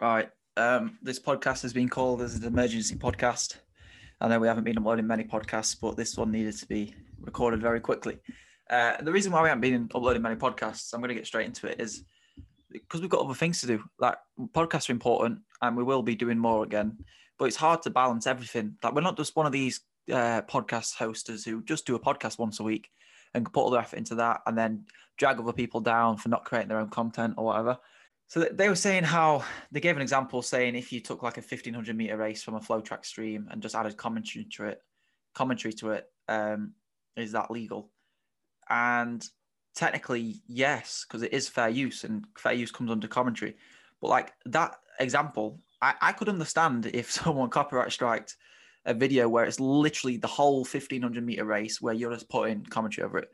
Right. Um, this podcast has been called as an emergency podcast. I know we haven't been uploading many podcasts, but this one needed to be recorded very quickly. Uh, the reason why we haven't been uploading many podcasts, I'm going to get straight into it, is because we've got other things to do. Like podcasts are important, and we will be doing more again. But it's hard to balance everything. Like we're not just one of these uh, podcast hosters who just do a podcast once a week and put all their effort into that, and then drag other people down for not creating their own content or whatever. So they were saying how they gave an example saying if you took like a 1500 meter race from a FloTrack stream and just added commentary to it, commentary to it, um, is that legal? And technically, yes, because it is fair use and fair use comes under commentary. But like that example, I, I could understand if someone copyright striked a video where it's literally the whole 1500 meter race where you're just putting commentary over it.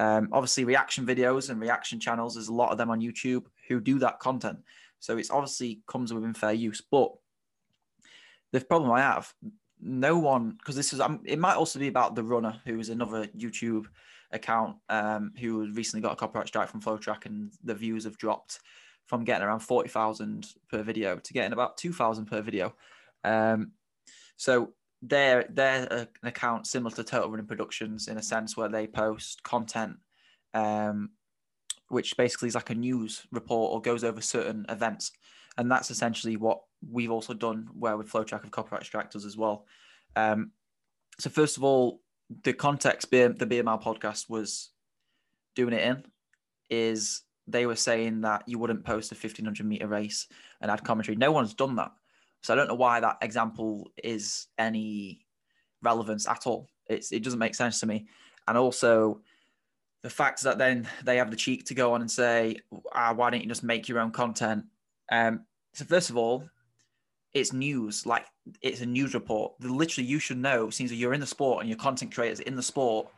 Um, obviously, reaction videos and reaction channels, there's a lot of them on YouTube who do that content. So it's obviously comes within fair use. But the problem I have, no one, because this is, um, it might also be about the runner, who is another YouTube account um, who recently got a copyright strike from FloTrack, and the views have dropped from getting around 40,000 per video to getting about 2,000 per video. Um, so they're they're an account similar to Total Running Productions in a sense where they post content, um, which basically is like a news report or goes over certain events, and that's essentially what we've also done where with FloTrack of copyright extractors as well. Um, so first of all, the context the BMR podcast was doing it in is they were saying that you wouldn't post a 1500 meter race and add commentary. No one's done that. So I don't know why that example is any relevance at all. It's, it doesn't make sense to me. And also the fact that then they have the cheek to go on and say, ah, why don't you just make your own content? Um, so first of all, it's news. Like it's a news report. Literally, you should know. Since you're in the sport and you're content creators in the sport,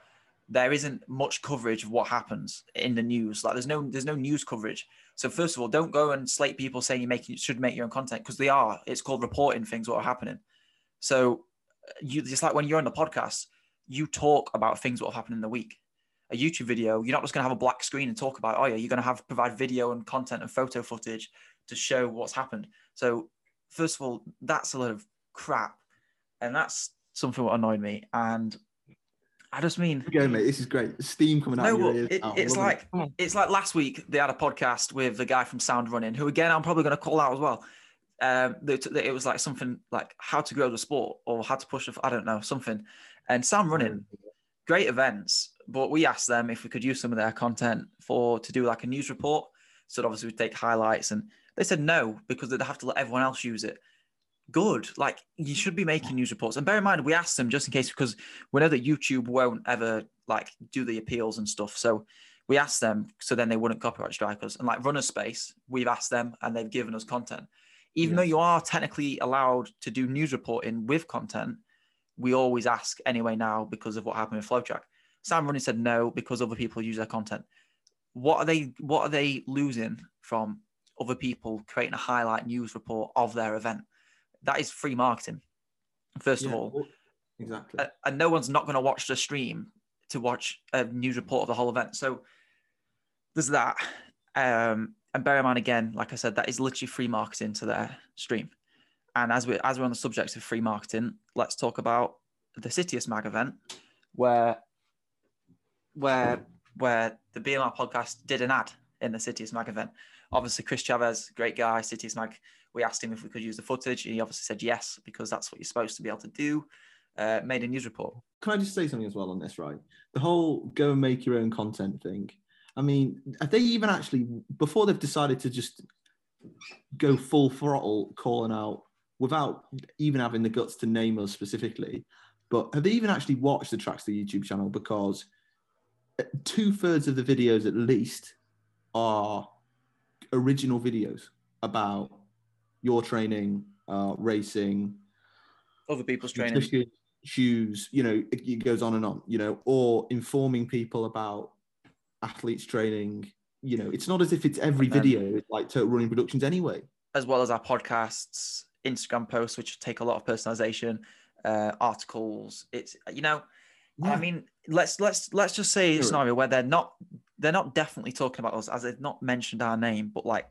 there isn't much coverage of what happens in the news. Like there's no there's no news coverage. So first of all, don't go and slate people saying you you should make your own content because they are. It's called reporting things what are happening. So you just like when you're on the podcast, you talk about things what happen in the week. A YouTube video, you're not just going to have a black screen and talk about. Oh yeah, you're going to have provide video and content and photo footage to show what's happened. So first of all, that's a lot of crap, and that's something that annoyed me. And I just mean, go, mate. This is great. Steam coming out. No, it, oh, it's like it. it's like last week they had a podcast with the guy from Sound Running, who again I'm probably going to call out as well. Um, it was like something like how to grow the sport or how to push. I don't know something. And Sound Running, great events, but we asked them if we could use some of their content for to do like a news report. So obviously we take highlights, and they said no because they'd have to let everyone else use it good. Like you should be making news reports. And bear in mind, we asked them just in case because we know that YouTube won't ever like do the appeals and stuff. So we asked them so then they wouldn't copyright strike us. And like Runner Space, we've asked them and they've given us content. Even yes. though you are technically allowed to do news reporting with content, we always ask anyway now because of what happened with FloTrack. Sound Running said no because other people use their content. What are they what are they losing from other people creating a highlight news report of their event? that is free marketing. First yeah, of all, exactly. and no one's not going to watch the stream to watch a news report of the whole event. So there's that. Um, and bear in mind again, like I said, that is literally free marketing to their stream. And as we as we're on the subject of free marketing, let's talk about the Citius Mag event, where where where the BMR podcast did an ad in the Citius Mag event. Obviously, Chris Chavez, great guy, Citius Mag we asked him if we could use the footage. And he obviously said yes, because that's what you're supposed to be able to do. Uh, made a news report. Can I just say something as well on this, right? The whole go and make your own content thing. I mean, have they even actually, before they've decided to just go full throttle calling out without even having the guts to name us specifically, but have they even actually watched the tracks to the YouTube channel? Because two thirds of the videos at least are original videos about your training, uh, racing, other people's training, shoes. You know, it, it goes on and on. You know, or informing people about athletes training. You know, it's not as if it's every then, video it's like Total Running Productions anyway. As well as our podcasts, Instagram posts, which take a lot of personalization, uh, articles. It's you know, yeah. I mean, let's let's let's just say sure. a scenario where they're not they're not definitely talking about us as they've not mentioned our name, but like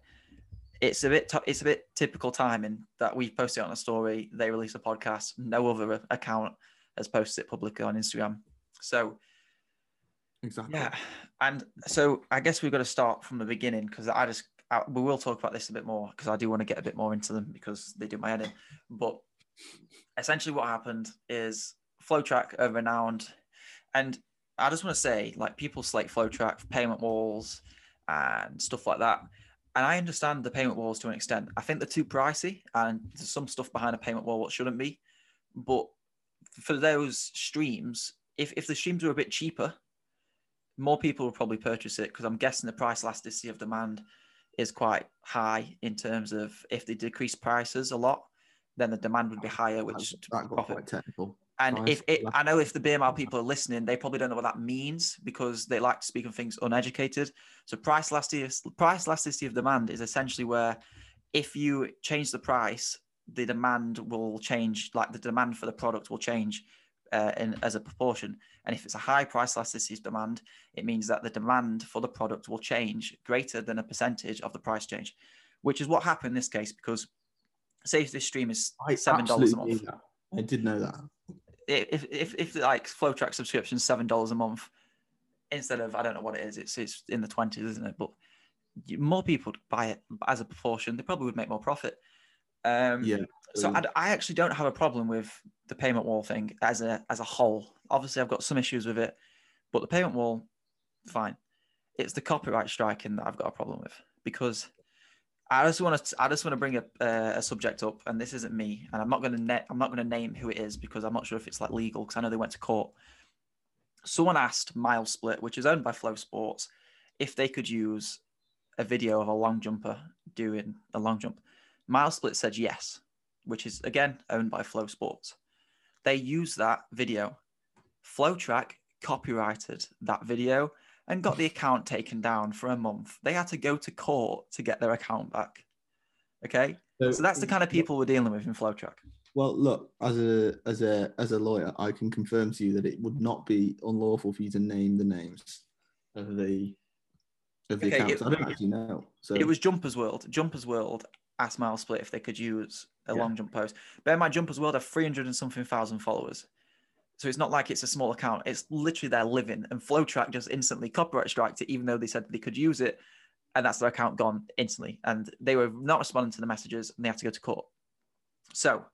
it's a bit t- it's a bit typical timing that we post it on a story, they release a podcast, no other account has posted it publicly on Instagram. So Exactly. yeah, and so I guess we've got to start from the beginning because I just I, we will talk about this a bit more because I do want to get a bit more into them because they do my head in. But essentially, what happened is FloTrack a renowned, and I just want to say, like people slate FloTrack for payment walls and stuff like that. And I understand the payment walls to an extent. I think they're too pricey, and there's some stuff behind a payment wall what shouldn't be. But for those streams, if if the streams were a bit cheaper, more people would probably purchase it because I'm guessing the price elasticity of demand is quite high in terms of if they decrease prices a lot, then the demand would be higher, which that, that got quite technical. And Price if it, I know if the BMR people are listening, they probably don't know what that means because they like to speak of things uneducated. So price elasticity, price elasticity of demand is essentially where if you change the price, the demand will change. Like the demand for the product will change uh, in as a proportion. And if it's a high price elasticity of demand, it means that the demand for the product will change greater than a percentage of the price change, which is what happened in this case because say if this stream is seven dollars a month. I did know that. If if if like FloTrack subscription seven dollars a month instead of I don't know what it is, it's it's in the twenties, isn't it? But more people buy it as a proportion. They probably would make more profit. Um, Yeah. So I, I actually don't have a problem with the payment wall thing as a as a whole. Obviously, I've got some issues with it, but the payment wall, fine. It's the copyright striking that I've got a problem with because I just want to I just want to bring a, uh, a subject up, and this isn't me, and I'm not going to net I'm not going to name who it is because I'm not sure if it's like legal because I know they went to court. Someone asked MileSplit, which is owned by Flow Sports, if they could use a video of a long jumper doing a long jump. MileSplit said yes, which is again owned by Flow Sports. They used that video. FloTrack copyrighted that video and got the account taken down for a month. They had to go to court to get their account back. Okay, so that's the kind of people we're dealing with in FloTrack. Well, look, as a as a as a lawyer, I can confirm to you that it would not be unlawful for you to name the names of the of the Okay, accounts. it- I don't actually know. So It was Jumpers World. Jumpers World asked MileSplit if they could use a Yeah. long jump post. Bear in mind, Jumpers World have 300 and something thousand followers. So it's not like it's a small account. It's literally their living. And FloTrack just instantly copyright striked it, even though they said they could use it. And that's their account gone instantly. And they were not responding to the messages and they had to go to court. So,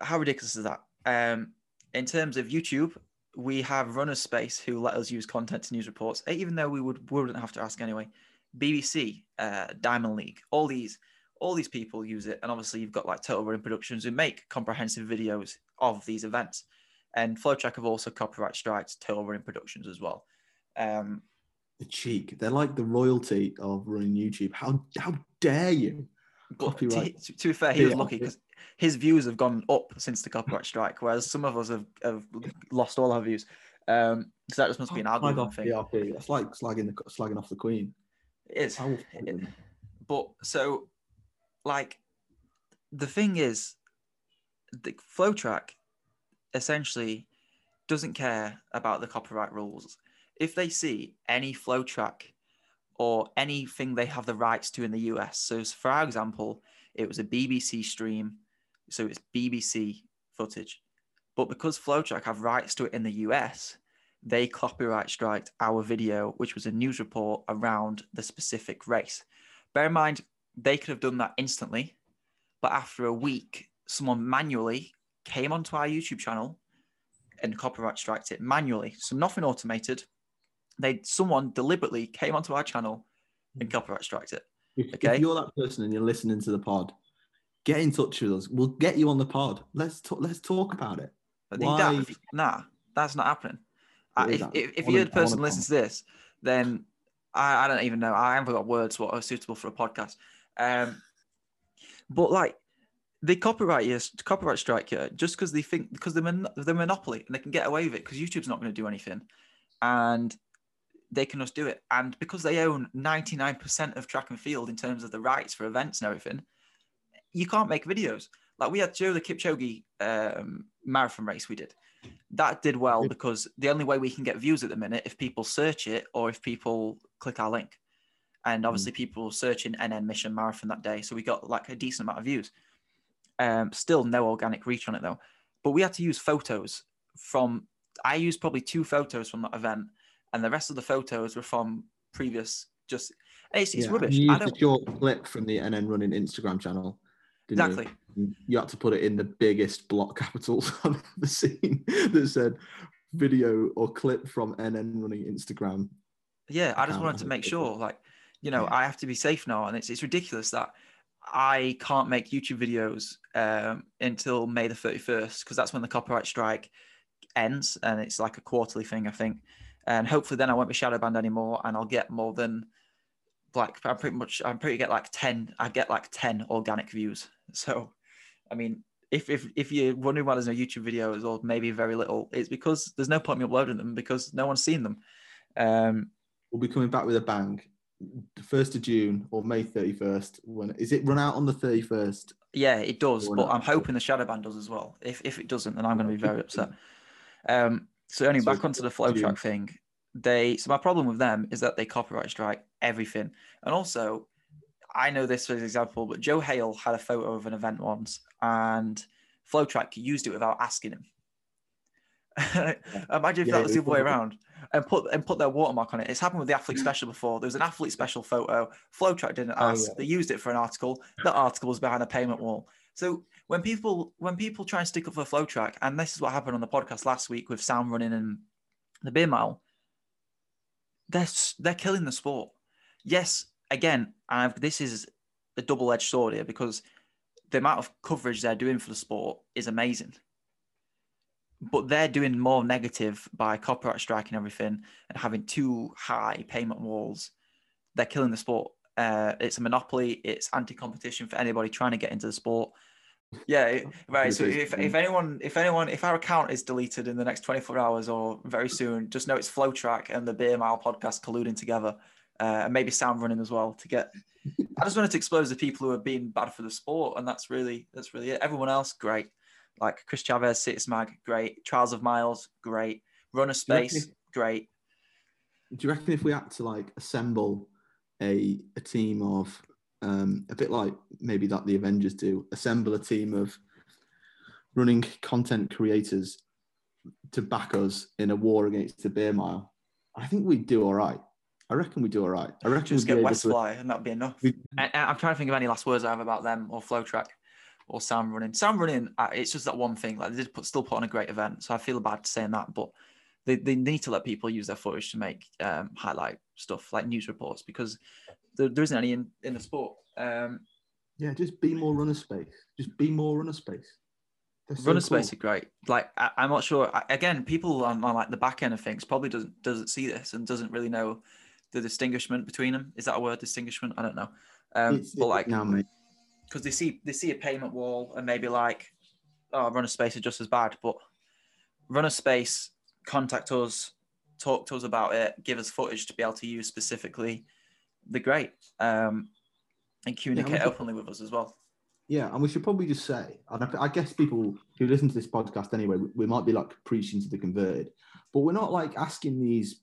how ridiculous is that? Um, in terms of YouTube, we have Runner Space who let us use content to news reports, even though we would wouldn't have to ask anyway. BBC, uh, Diamond League, all these, all these people use it, and obviously you've got like Total Running Productions who make comprehensive videos of these events, and FloTrack have also copyright strikes Total Running Productions as well. Um, the cheek. They're like the royalty of running YouTube. How how dare you? to, Copyright. to, to be fair, he was lucky because his views have gone up since the copyright strike, whereas some of us have, have lost all our views. Um, so that just must be an algorithm thing. PRP. That's like slagging the slagging off the Queen. It is. It- but so like the thing is the FloTrack essentially doesn't care about the copyright rules. If they see any FloTrack or anything they have the rights to in the us so for our example it was a bbc stream so it's bbc footage. But because FloTrack have rights to it in the us they copyright striked our video which was a news report around the specific race. Bear in mind they could have done that instantly but after a week someone manually came onto our youtube channel and copyright striked it manually so nothing automated they someone deliberately came onto our channel and copyright striked it If, Okay. if you're that person and you're listening to the pod, get in touch with us. We'll get you on the pod. Let's talk. Let's talk about it. I think that, Why- if- nah, that's not happening. Uh, if, if, if you're the person who listens to this, then I, I don't even know. I haven't got words what are suitable for a podcast. Um, but like they copyright you, copyright strike you just because they think because they're, mon- they're monopoly and they can get away with it because YouTube's not going to do anything, and they can just do it. And because they own 99% of track and field in terms of the rights for events and everything, you can't make videos. Like we had Joe the Kipchoge um, marathon race we did. That did well because the only way we can get views at the minute if people search it or if people click our link. and obviously people searching NN Mission Marathon that day, so we got like a decent amount of views. Um, still no organic reach on it though, but we had to use photos from. I used probably two photos from that event, and the rest of the photos were from previous. Just it's, it's Yeah, rubbish. You I don't a short clip from the NN Running Instagram channel. didn't you? exactly. You had to put it in the biggest block capitals I've ever seen that said video or clip from NN Running Instagram. Yeah, I just wanted to make sure, like, you know, Yeah. I have to be safe now, and it's it's ridiculous that I can't make YouTube videos um, until May the thirty first because that's when the copyright strike ends, and it's like a quarterly thing, I think. And hopefully, then I won't be shadow banned anymore, and I'll get more than like I'm pretty much I'm pretty get like ten. I get like ten organic views. So, I mean. If, if, if you're wondering why there's no YouTube videos or maybe very little, it's because there's no point in me uploading them because no one's seen them. Um, We'll be coming back with a bang. The first of June or May thirty first. When is it run out on the thirty first? Yeah, it does, but. I'm hoping the shadow ban does as well. If if it doesn't, then I'm going to be very upset. Um, so only So back onto the FloTrack thing. They so my problem with them is that they copyright strike everything, and also I know this for example, but Joe Hale had a photo of an event once, and FloTrack used it without asking him. Imagine if Yeah, that was the other way around and put and put their watermark on it. It's happened with the athlete hmm. special before. There was an athlete special photo. FloTrack didn't Oh, ask. yeah. They used it for an article. That article was behind a payment wall. So when people when people try and stick up for FloTrack, and this is what happened on the podcast last week with Sound Running and the Beer Mile, they're they're killing the sport. Yes, again, I've, this is a double edged sword here because the amount of coverage they're doing for the sport is amazing. But they're doing more negative by copyright striking everything and having too high payment walls. They're killing the sport. Uh, it's a monopoly. It's anti-competition for anybody trying to get into the sport. Yeah, right. So if, if anyone, if anyone, if our account is deleted in the next 24 hours or very soon, just know it's FloTrack and the Beer Mile podcast colluding together, uh, and maybe Sound Running as well to get. I just wanted to expose the people who are being bad for the sport, and that's really that's really it. Everyone else, great. Like Chris Chavez, Citius Mag, great. Trials of Miles, great. Runner Do you reckon Space, great. Do you reckon if we had to like assemble a a team of um, a bit like maybe that the Avengers do, assemble a team of running content creators to back us in a war against the beer mile? I think we'd do all right. I reckon we do all right. I reckon Just we'd get be able West to- Fly, and that'd be enough. we- I, I- I'm trying to think of any last words I have about them or FloTrack or Sound Running. Sound Running, uh, it's just that one thing. Like they did put, still put on a great event, so I feel bad saying that, but they, they need to let people use their footage to make um, highlight stuff like news reports because there, there isn't any in, in the sport. Um, Yeah, just be more runner space. Just be more runner space. So runner cool. space are great. Like I, I'm not sure. I, again, people on, on like the back end of things probably doesn't doesn't see this and doesn't really know the distinguishment between them. Is that a word? Distinguishment? I don't know. Um, It's- but like now, mate. Because they see they see a payment wall and maybe like oh runner space is just as bad but runner space contact us talk to us about it give us footage to be able to use specifically they're great um and communicate we- openly with us as well. Yeah, and we should probably just say, and I, I guess people who listen to this podcast anyway, we, we might be like preaching to the converted, but we're not like asking these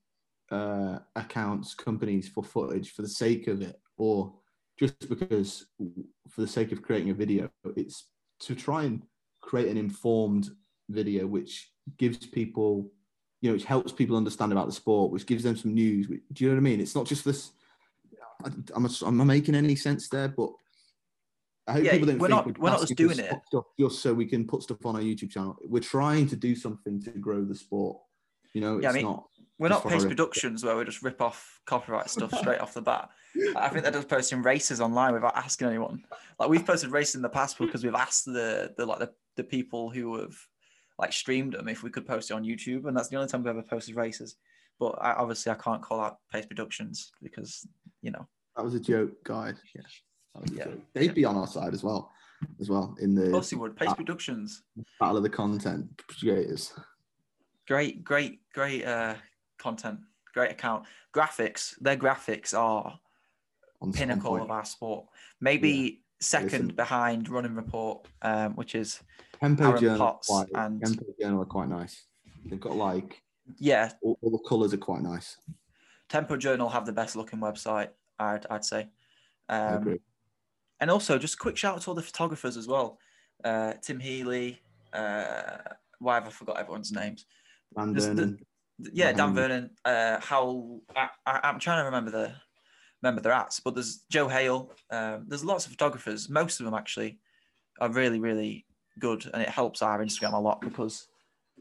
uh, accounts, companies for footage for the sake of it, or just because for the sake of creating a video. It's to try and create an informed video which gives people, you know, which helps people understand about the sport, which gives them some news. which- Do you know what I mean? It's not just this. I- I'm, am I making any sense there? But I hope Yeah, people don't we're think not- we're not just doing it. Stuff just so we can put stuff on our YouTube channel. We're trying to do something to grow the sport. You know, it's Yeah, I mean, not. We're not for pace horror. productions where we just rip off copyright stuff straight off the bat i think they're just posting races online without asking anyone like we've posted races in the past because we've asked the the like the, the people who have like streamed them if we could post it on youtube and that's the only time we've ever posted races but I, obviously i can't call out pace productions because you know That was a joke, guys. Yeah, that was a Yeah. joke. They'd be on our side as well, as well in the Pussy would pace productions battle of the content creators. great great great uh content great account graphics their graphics are On, pinnacle of our sport. Maybe second Listen. behind Running Report, um, which is Tempo Aaron Journal, Potts quite, and- Tempo Journal are quite nice. They've got like yeah. all, all the colours are quite nice. Tempo Journal have the best looking website. I'd I'd say. I Um, agree. and also just a quick shout out to all the photographers as well. Uh, Tim Healy. Uh, why have I forgot everyone's names? Van. Yeah, Dan Um, Vernon. Uh, Howell. I, I'm trying to remember the remember their ats, but there's Joe Hale. Um, there's lots of photographers. Most of them actually are really really good, and it helps our Instagram a lot because,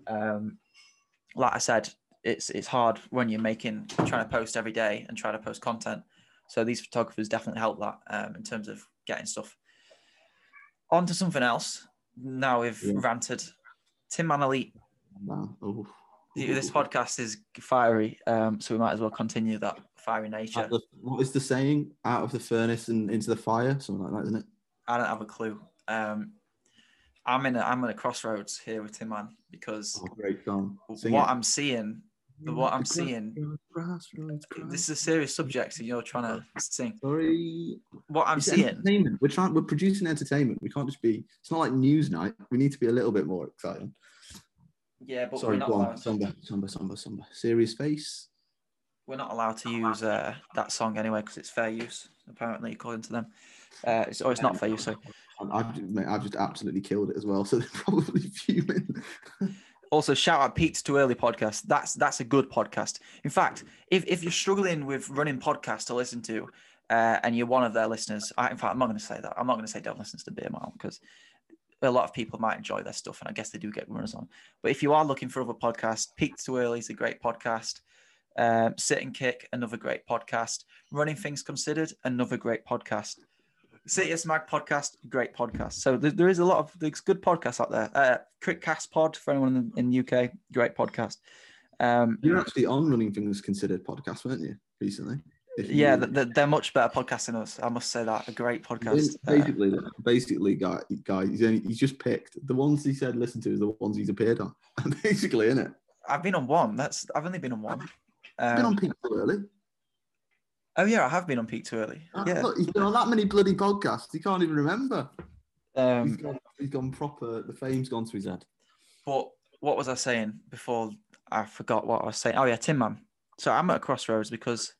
um, like I said, it's it's hard when you're making trying to post every day and trying to post content. So these photographers definitely help that um, in terms of getting stuff. On to something else. Now we've Yeah. ranted. Tin Man Elite Wow. Oh. This podcast is fiery, um, so we might as well continue that fiery nature. The- what is the saying? Out of the furnace and into the fire, something like that, isn't it? I don't have a clue. Um, I'm in a I'm in a crossroads here with Tin Man because Oh. What it. I'm seeing, the- what I'm seeing, Crossroads, this is a serious subject. So you're trying to sing. Sorry. What I'm It's seeing, entertainment. We're trying. We're producing entertainment. We can't just be. It's not like news night. We need to be a little bit more exciting. Yeah, but Sorry, we're not go on. allowed. Somber, somber, somber, somber. Serious face. We're not allowed to use uh, that song anyway because it's fair use, apparently, according to them. Uh, it's, or it's not fair use. So I've, mate, I've just absolutely killed it as well. So they're probably fuming. Also, shout out Pete's Too Early podcast. That's that's a good podcast. In fact, if, if you're struggling with running podcasts to listen to, uh, and you're one of their listeners, I, in fact, I'm not going to say that. I'm not going to say don't listen to Beer Mile because a lot of people might enjoy their stuff, and I guess they do get runners on. But if you are looking for other podcasts, Peak Too Early is a great podcast. Um, Sit and Kick, another great podcast. Running Things Considered, another great podcast. Citius Mag podcast, great podcast. So there, there is a lot of there's good podcasts out there. Uh, Crickcast Pod for anyone in, in the UK, great podcast. Um, You're actually on Running Things Considered podcast, weren't you, recently? You- yeah, th- th- they're much better podcasts than us. I must say that a great podcast. Uh, Basically, basically, guy, guy, he's only he's just picked the ones he said listen to is the ones he's appeared on. Basically, isn't it? I've been on one. That's I've only been on one. been on Um, Pink early. oh yeah, I have been on Peak Too Early. Yeah. Look, he's been on that many bloody podcasts. He can't even remember. he's, Um, gone, he's gone proper. The fame's gone to his head. but what was I saying before? I forgot what I was saying. Oh yeah, Tin Man. So I'm at a crossroads because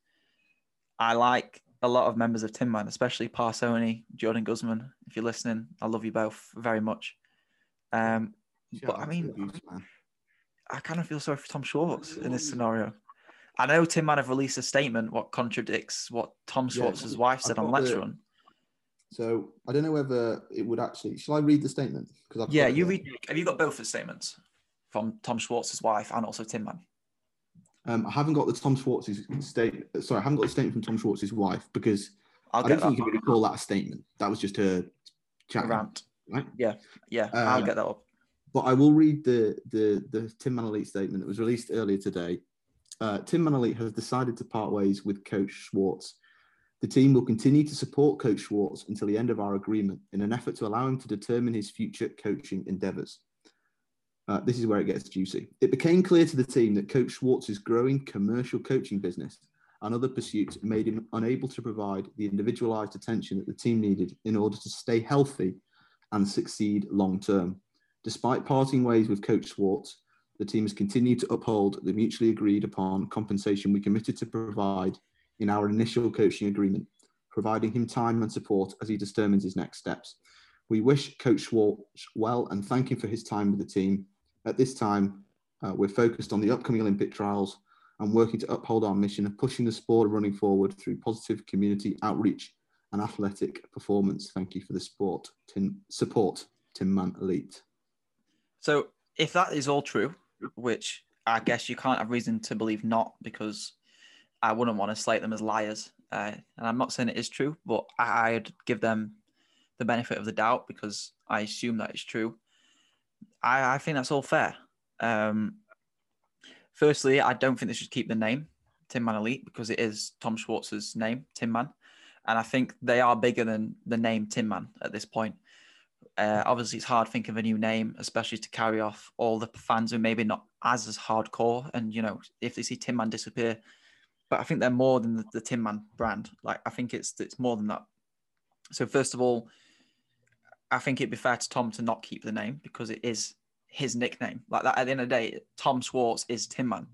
I like a lot of members of Tin Man, especially Parsoni, Jordan Guzman. If you're listening, I love you both very much. Um, Shout but I mean, Man. I kind of feel sorry for Tom Schwartz in this scenario. I know Tin Man have released a statement what contradicts what Tom Yeah, Schwartz's wife said on Let's the- Run. So I don't know whether it would actually. Shall I read the statement? Because Yeah, you read. Have you got both the statements from Tom Schwartz's wife and also Tin Man? Um, I haven't got the Tom Schwartz's state. Sorry, I haven't got the statement from Tom Schwartz's wife because I'll I don't think you can really call that a statement. That was just her chat. rant. right? Yeah, yeah, I'll Uh, get that up. But I will read the the the Tin Man Elite statement that was released earlier today. Uh, Tin Man Elite has decided to part ways with Coach Schwartz. The team will continue to support Coach Schwartz until the end of our agreement in an effort to allow him to determine his future coaching endeavors. Uh, this is where it gets juicy. It became clear to the team that Coach Schwartz's growing commercial coaching business and other pursuits made him unable to provide the individualized attention that the team needed in order to stay healthy and succeed long term. Despite parting ways with Coach Schwartz, the team has continued to uphold the mutually agreed upon compensation we committed to provide in our initial coaching agreement, providing him time and support as he determines his next steps. We wish Coach Schwartz well and thank him for his time with the team. At this time, uh, we're focused on the upcoming Olympic trials and working to uphold our mission of pushing the sport of running forward through positive community outreach and athletic performance. Thank you for the support, Tim, support, Tin Man Elite. So if that is all true, which I guess you can't have reason to believe not, because I wouldn't want to slate them as liars. Uh, and I'm not saying it is true, but I'd give them the benefit of the doubt because I assume that it's true. I, I think that's all fair. Um, firstly, I don't think they should keep the name Tin Man Elite because it is Tom Schwartz's name, Tin Man. And I think they are bigger than the name Tin Man at this point. Uh, obviously, it's hard thinking of a new name, especially to carry off all the fans who maybe not as as hardcore. And you know, if they see Tin Man disappear, but I think they're more than the, the Tin Man brand. Like I think it's it's more than that. So first of all, I think it'd be fair to Tom to not keep the name because it is his nickname. Like that, at the end of the day, Tom Schwartz is Tin Man.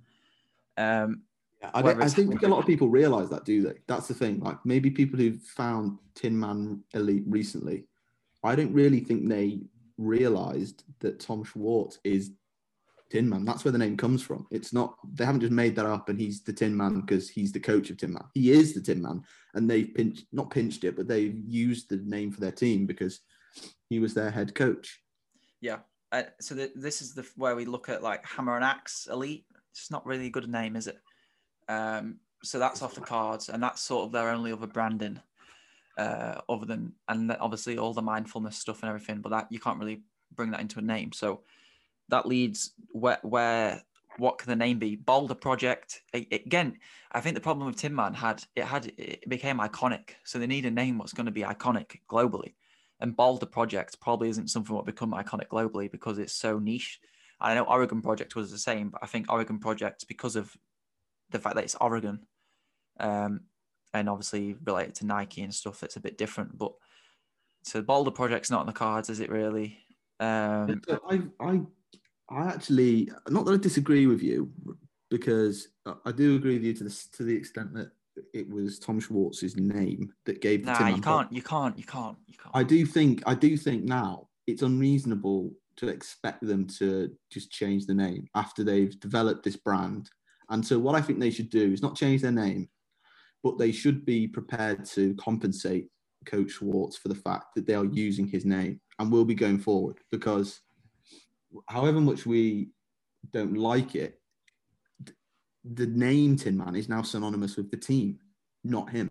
Um, Yeah, I, don't, I think think a lot of people realize that, do they? That's the thing. Like maybe people who've found Tin Man Elite recently, I don't really think they realized that Tom Schwartz is Tin Man. That's where the name comes from. It's not, they haven't just made that up and he's the Tin Man because he's the coach of Tin Man. He is the Tin Man and they've pinched, not pinched it, but they've used the name for their team because he was their head coach. Yeah. Uh, so th- this is the where we look at like Hammer and Axe Elite. It's not really a good name, is it? Um, so that's off the cards, and that's sort of their only other branding, uh, other than and obviously all the mindfulness stuff and everything. But that you can't really bring that into a name. So that leads where where what can the name be? Boulder Project. Again, I think the problem with Tin Man had it had it became iconic. So they need a name what's going to be iconic globally. And Boulder Project probably isn't something that become iconic globally because it's so niche. I know Oregon Project was the same, but I think Oregon Project, because of the fact that it's Oregon, um, and obviously related to Nike and stuff, it's a bit different. But so Boulder Project's not on the cards, is it really? Um, I, I, I actually, not that I disagree with you, because I do agree with you to the to the extent that it was Tom Schwartz's name that gave the nah, Tin you can't, you can't, you can't, you can't. I do think I do think now it's unreasonable to expect them to just change the name after they've developed this brand. And so what I think they should do is not change their name, but they should be prepared to compensate Coach Schwartz for the fact that they are using his name and will be going forward because however much we don't like it, the name Tin Man is now synonymous with the team, not him.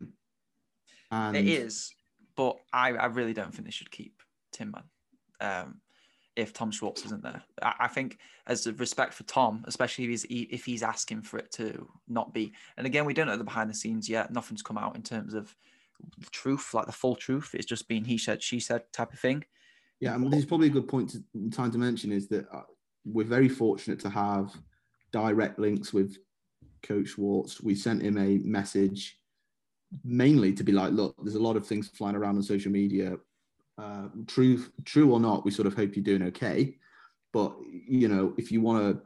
And It is, but I, I really don't think they should keep Tin Man. Um, if Tom Schwartz isn't there, I, think as a respect for Tom, especially if he's if he's asking for it to not be. And again, we don't know the behind the scenes yet. Nothing's come out in terms of the truth, like the full truth. It's just been he said, she said type of thing. Yeah, and this is probably a good point to time to mention is that uh, we're very fortunate to have direct links with Coach Schwartz. We sent him a message mainly to be like, look, there's a lot of things flying around on social media. Uh, true, true or not, we sort of hope you're doing okay. But you know, if you want to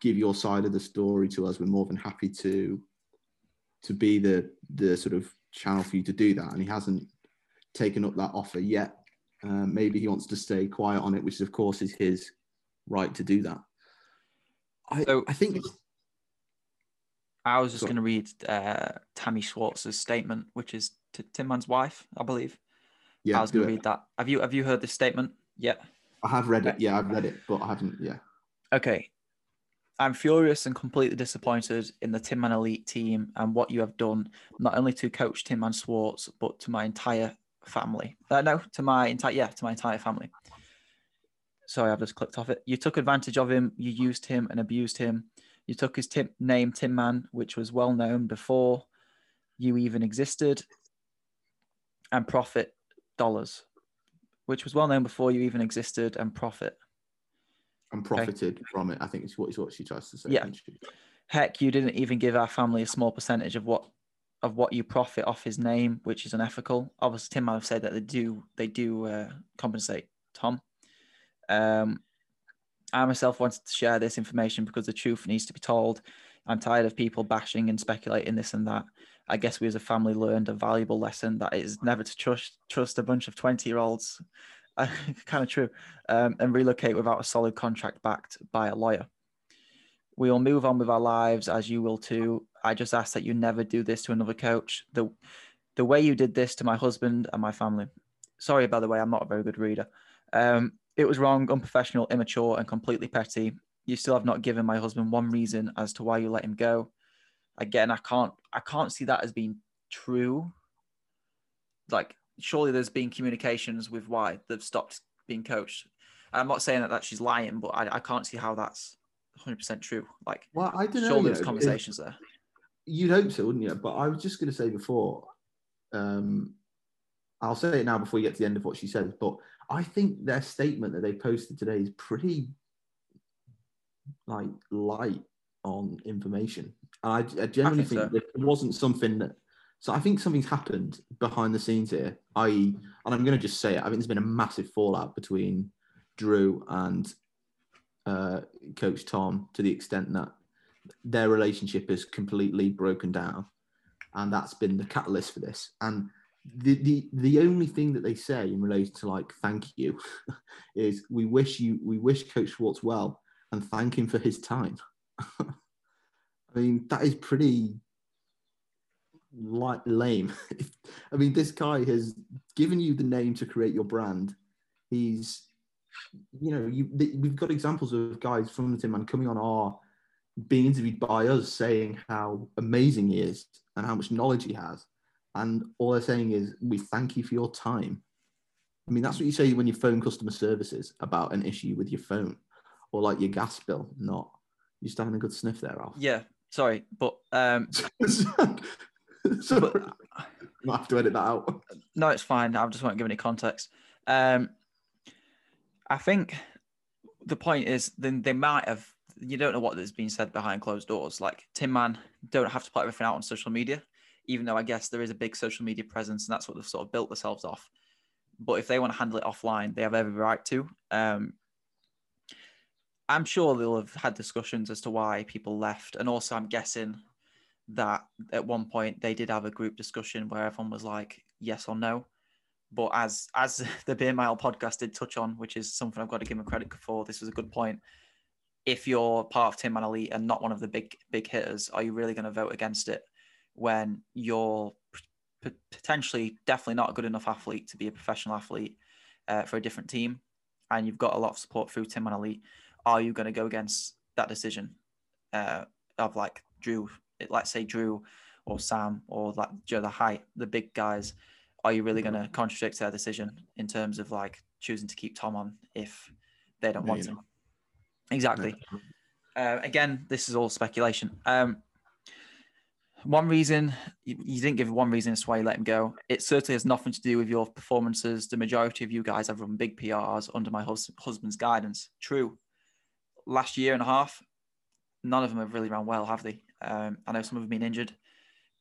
give your side of the story to us, we're more than happy to to be the the sort of channel for you to do that. And he hasn't taken up that offer yet. Um, maybe he wants to stay quiet on it, which of course is his right to do that. I, So- I think I was just going to read uh, Tammy Schwartz's statement, which is to Tin Man's wife, I believe. yeah, I was going to read that. Have you have you heard this statement yet? I have read it. Yeah, I've read it, but I haven't. Yeah, Okay. I'm furious and completely disappointed in the Tin Man Elite team and what you have done, not only to coach Tin Man Schwartz, but to my entire family. Uh, no, to my entire yeah, to my entire family. Sorry, I've just clicked off it. You took advantage of him. You used him and abused him. You took his tim- name, Tin Man, which was well known before you even existed, and profit dollars, which was well known before you even existed, and profit. and profited from it. I think it's what is what she tries to say. Yeah. Heck, you didn't even give our family a small percentage of what of what you profit off his name, which is unethical. Obviously, Tim might have said that they do they do uh, compensate Tom. Um, I myself wanted to share this information because the truth needs to be told. I'm tired of people bashing and speculating this and that. I guess we as a family learned a valuable lesson that is never to trust trust a bunch of 20 year olds. kind of true. Um, and relocate without a solid contract backed by a lawyer. We will move on with our lives as you will too. I just ask that you never do this to another coach. The the way you did this to my husband and my family. Sorry, by the way, I'm not a very good reader. Um, it was wrong, unprofessional, immature, and completely petty. You still have not given my husband one reason as to why you let him go. Again, I can't I can't see that as being true. Like, surely there's been communications with why they've stopped being coached. I'm not saying that, that she's lying, but I, I can't see how that's 100% true. Like, Well, I don't know. surely you there's know, conversations there. You'd hope so, wouldn't you? But I was just going to say before, um, I'll say it now before we get to the end of what she says. But I think their statement that they posted today is pretty like light on information. I, I generally think think, so. that it wasn't something that. So I think something's happened behind the scenes here. I.e., and I'm going to just say it. I think there's been a massive fallout between Drew and uh, Coach Tom to the extent that their relationship is completely broken down, and that's been the catalyst for this. And the the the only thing that they say in relation to like thank you is we wish you we wish Coach Schwartz well and thank him for his time. I mean that is pretty like lame. I mean this guy has given you the name to create your brand. He's you know you we've got examples of guys from the Tin Man coming on our being interviewed by us saying how amazing he is and how much knowledge he has and all they're saying is, we thank you for your time. I mean, that's what you say when you phone customer services about an issue with your phone or like your gas bill, not you just having a good sniff there, Alf. Yeah, sorry, but um so, but, I have to edit that out. No, it's fine. I just won't give any context. Um I think the point is then they might have you don't know what has been said behind closed doors. Like Tin Man don't have to put everything out on social media even though I guess there is a big social media presence and that's what they've sort of built themselves off. But if they want to handle it offline, they have every right to. Um, I'm sure they'll have had discussions as to why people left. And also, I'm guessing that at one point they did have a group discussion where everyone was like, yes or no. But as as the Beer Mile podcast did touch on, which is something I've got to give them credit for, this was a good point. If you're part of Tin Man Elite and not one of the big big hitters, are you really going to vote against it? When you're p- potentially definitely not a good enough athlete to be a professional athlete uh, for a different team, and you've got a lot of support through Tin Man Elite, are you going to go against that decision uh, of like Drew, let's say Drew or Sam or like Joe the height, the big guys? Are you really going to contradict their decision in terms of like choosing to keep Tom on if they don't want him? Exactly. Uh, again, this is all speculation. Um, one reason you, didn't give one reason as to why you let him go. It certainly has nothing to do with your performances. The majority of you guys have run big PRs under my hus- husband's guidance. True. Last year and a half, none of them have really run well, have they? Um, I know some of have been injured,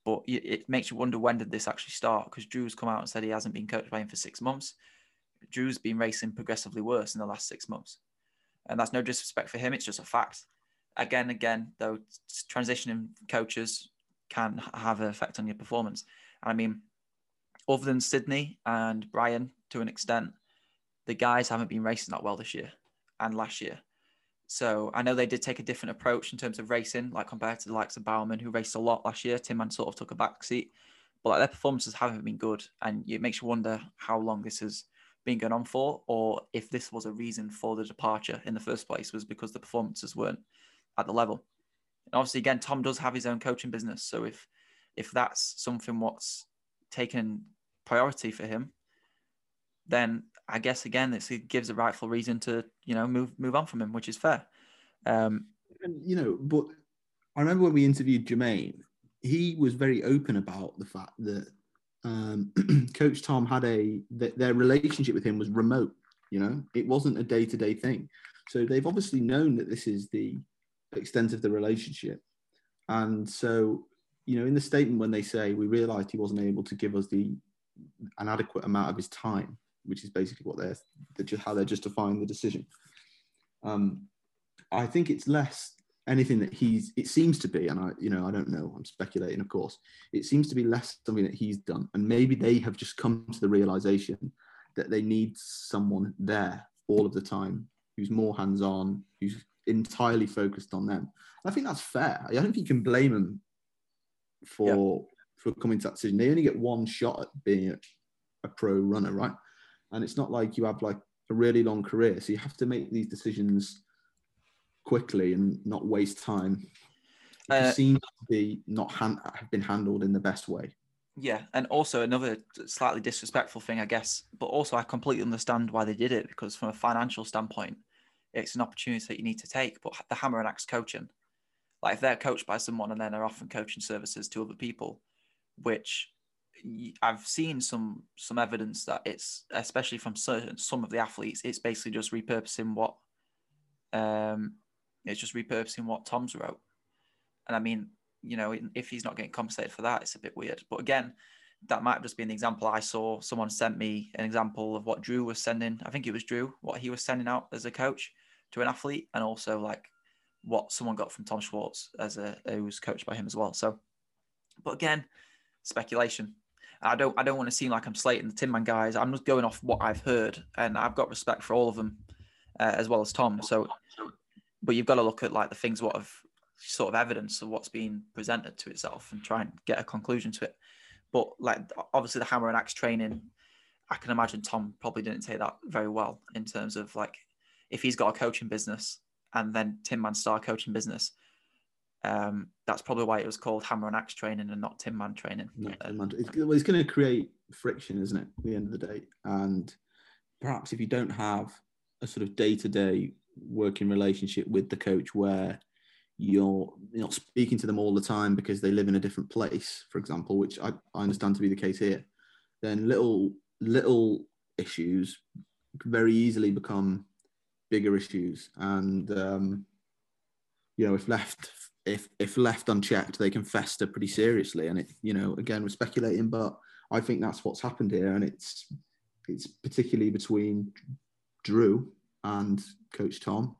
but it makes you wonder when did this actually start? Because Drew's come out and said he hasn't been coached by him for six months. Drew's been racing progressively worse in the last six months, and that's no disrespect for him. It's just a fact. Again, again, though, transitioning coaches can have an effect on your performance. I mean, other than Sydney and Brian to an extent, the guys haven't been racing that well this year and last year. So I know they did take a different approach in terms of racing, like compared to the likes of Bowerman, who raced a lot last year. Tin Man sort of took a back seat, but like their performances haven't been good, and it makes you wonder how long this has been going on for, or if this was a reason for the departure in the first place was because the performances weren't at the level. And obviously, again, Tom does have his own coaching business. So if if that's something what's taken priority for him, then I guess again it gives a rightful reason to you know move move on from him, which is fair. Um, and you know, but I remember when we interviewed Jermaine, he was very open about the fact that um, Coach Tom had a that their relationship with him was remote. You know, it wasn't a day to day thing. So they've obviously known that this is the extent of the relationship. And so, you know, in the statement when they say we realised he wasn't able to give us the an adequate amount of his time, which is basically what they're, they're just how they're justifying the decision. Um, I think it's less anything that he's. It seems to be, and I, you know, I don't know. I'm speculating, of course. It seems to be less something that he's done, and maybe they have just come to the realization that they need someone there all of the time who's more hands-on, who's entirely focused on them. I think that's fair. I don't think you can blame them for yeah. for coming to that decision. They only get one shot at being a, a pro runner, right? And it's not like you have like a really long career, so you have to make these decisions quickly and not waste time. It uh, seems to be not hand, have been handled in the best way. Yeah, and also another slightly disrespectful thing, I guess, but also I completely understand why they did it because from a financial standpoint, it's an opportunity that you need to take. But the hammer and axe coaching, like if they're coached by someone and then they're offering coaching services to other people, which I've seen some some evidence that it's especially from certain some of the athletes, it's basically just repurposing what um it's just repurposing what Tom's wrote. And I mean, you know, if he's not getting compensated for that, it's a bit weird. But again, that might just been the example I saw. Someone sent me an example of what Drew was sending. I think it was Drew, what he was sending out as a coach to an athlete, and also like what someone got from Tom Schwartz as a who was coached by him as well. So, but again, speculation. I don't I don't want to seem like I'm slating the Tin Man guys. I'm just going off what I've heard, and I've got respect for all of them, uh, as well as Tom. So, but you've got to look at like the things what have sort of evidence of what's being presented to itself and try and get a conclusion to it. But like obviously the hammer and axe training, I can imagine Tom probably didn't take that very well in terms of like if he's got a coaching business and then Tin Man Star coaching business. Um, that's probably why it was called Hammer and Axe training and not Tin Man training. Not Tin Man. It's, well, it's going to create friction, isn't it? At the end of the day, and perhaps if you don't have a sort of day to day working relationship with the coach where you're, you're not speaking to them all the time because they live in a different place, for example, which I, I understand to be the case here, then little little issues very easily become bigger issues, and um, you know if left if if left unchecked, they can fester pretty seriously. And it you know again we're speculating, but I think that's what's happened here, and it's it's particularly between Drew and Coach Tom.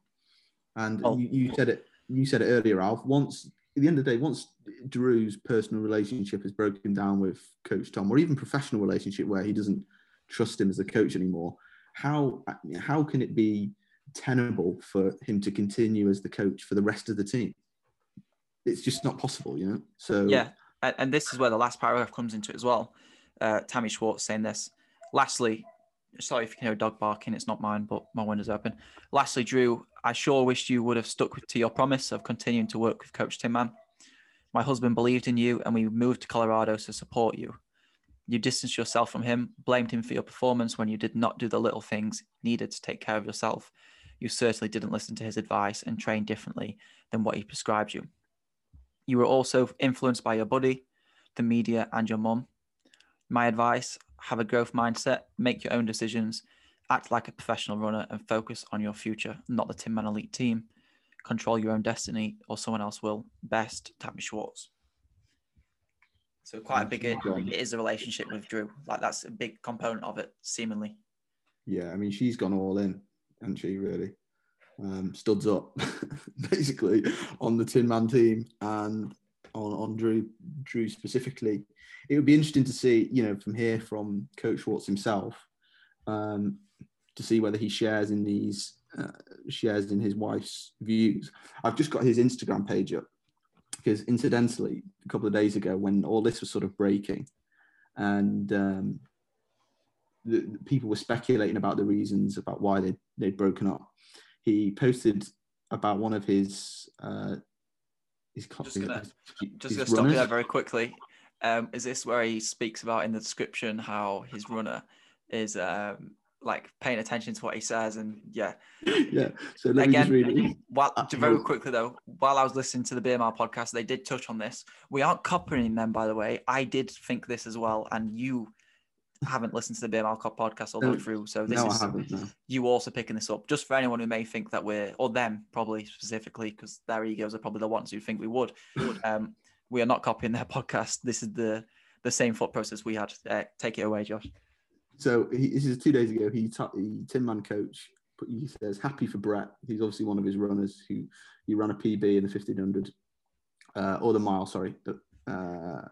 And oh. you, you said it you said it earlier, Ralph. Once at the end of the day, once Drew's personal relationship is broken down with Coach Tom, or even professional relationship where he doesn't trust him as a coach anymore, how how can it be tenable for him to continue as the coach for the rest of the team? It's just not possible, you know. So yeah, and this is where the last paragraph comes into it as well. Uh, Tammy Schwartz saying this. Lastly, sorry if you can hear a dog barking, it's not mine, but my window's open. Lastly, Drew, I sure wished you would have stuck to your promise of continuing to work with Coach Tin Man. My husband believed in you and we moved to Colorado to support you. You distanced yourself from him, blamed him for your performance when you did not do the little things needed to take care of yourself. You certainly didn't listen to his advice and train differently than what he prescribed you. You were also influenced by your buddy, the media, and your mum. My advice have a growth mindset, make your own decisions, act like a professional runner, and focus on your future, not the Tin Man Elite team. Control your own destiny, or someone else will. Best, Tammy Schwartz. So quite a big it, it is a relationship with Drew. Like that's a big component of it, seemingly. Yeah, I mean she's gone all in, hasn't she? Really, um, studs up, basically on the Tin Man team and on on Drew Drew specifically it would be interesting to see, you know, from here from Coach Schwartz himself, um, to see whether he shares in these uh, shares in his wife's views. I've just got his Instagram page up because, incidentally, a couple of days ago when all this was sort of breaking, and um, the, the people were speculating about the reasons about why they they'd broken up. He posted about one of his. Uh, his, just gonna, his, just gonna stop you there very quickly. Um, is this where he speaks about in the description how his runner is um, like paying attention to what he says and yeah yeah so again me just read it. while very quickly though while i was listening to the bmr podcast they did touch on this we aren't copying them by the way i did think this as well and you haven't listened to the bmr podcast all the way through so this no, is no. you also picking this up just for anyone who may think that we're or them probably specifically because their egos are probably the ones who think we would um we are not copying their podcast. This is the the same thought process we had. Uh, take it away, Josh. So he, this is two days ago. He, t- he Tin Man coach. He says happy for Brett. He's obviously one of his runners who he ran a PB in the fifteen hundred uh, or the mile. Sorry, but uh,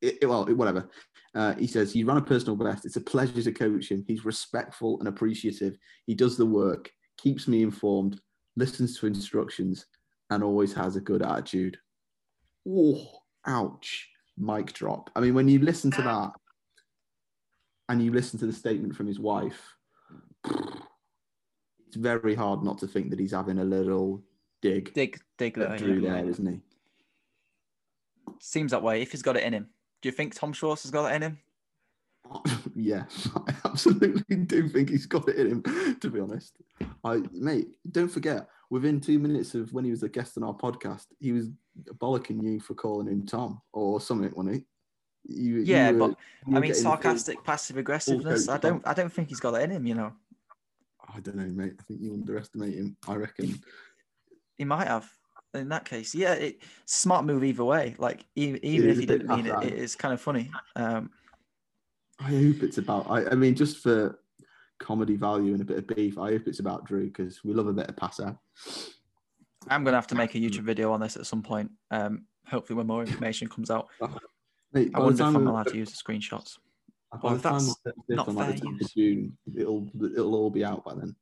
it, well, whatever. Uh, he says he ran a personal best. It's a pleasure to coach him. He's respectful and appreciative. He does the work, keeps me informed, listens to instructions, and always has a good attitude oh, ouch, mic drop. I mean, when you listen to that and you listen to the statement from his wife, it's very hard not to think that he's having a little dig. Dig, dig there, Drew there, isn't he? Seems that way. If he's got it in him, do you think Tom Schwartz has got it in him? yeah, I absolutely do think he's got it in him. To be honest, I mate, don't forget. Within two minutes of when he was a guest on our podcast, he was bollocking you for calling him Tom or something, wasn't he? You, yeah, you were, but I mean, sarcastic, passive aggressiveness. I don't, I don't think he's got it in him. You know. I don't know, mate. I think you underestimate him. I reckon he might have. In that case, yeah, it, smart move either way. Like even, even if he didn't mean it, it is kind of funny. Um, I hope it's about. I, I mean, just for comedy value and a bit of beef, I hope it's about Drew because we love a bit of passer. I'm going to have to make a YouTube video on this at some point. Um, hopefully, when more information comes out. Mate, I wonder if I'm allowed to use the screenshots. by well, the if time that's we set this not like, fair 10th use. June, it'll it'll all be out by then.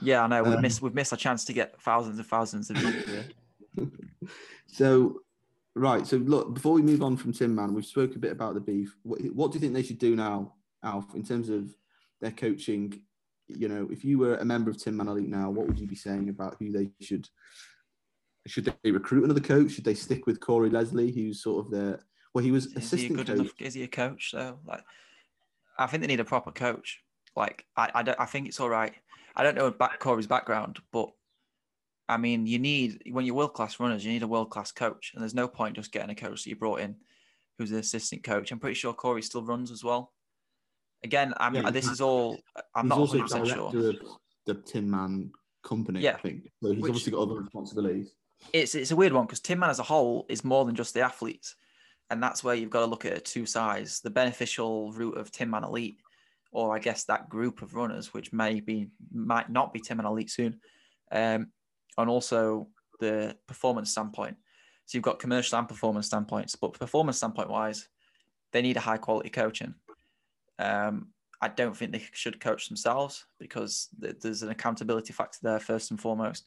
Yeah, I know. We've Um, missed we've missed a chance to get thousands and thousands of views. So, right. So, look, before we move on from Tin Man, we've spoke a bit about the beef. What, what do you think they should do now, Alf, in terms of their coaching? You know, if you were a member of Tin Man Elite now, what would you be saying about who they should? Should they recruit another coach? Should they stick with Corey Leslie, who's sort of their well, he was Is he assistant good coach. enough? Is he a coach? though? like, I think they need a proper coach. Like, I I, don't, I think it's all right. I don't know back Corey's background, but I mean, you need when you're world class runners, you need a world class coach, and there's no point just getting a coach that you brought in who's an assistant coach. I'm pretty sure Corey still runs as well. Again, I'm Yeah, this is all. I'm not also 100 percent sure. of the Tin Man company, I Yeah. think. So he's Which- obviously got other responsibilities. it's it's a weird one because Tin Man as a whole is more than just the athletes, and that's where you've got to look at it two sides: the beneficial route of Tin Man Elite, or I guess that group of runners, which may be might not be Tin Man Elite soon, um, and also the performance standpoint. So you've got commercial and performance standpoints, but performance standpoint wise, they need a high quality coaching. Um, I don't think they should coach themselves because th- there's an accountability factor there first and foremost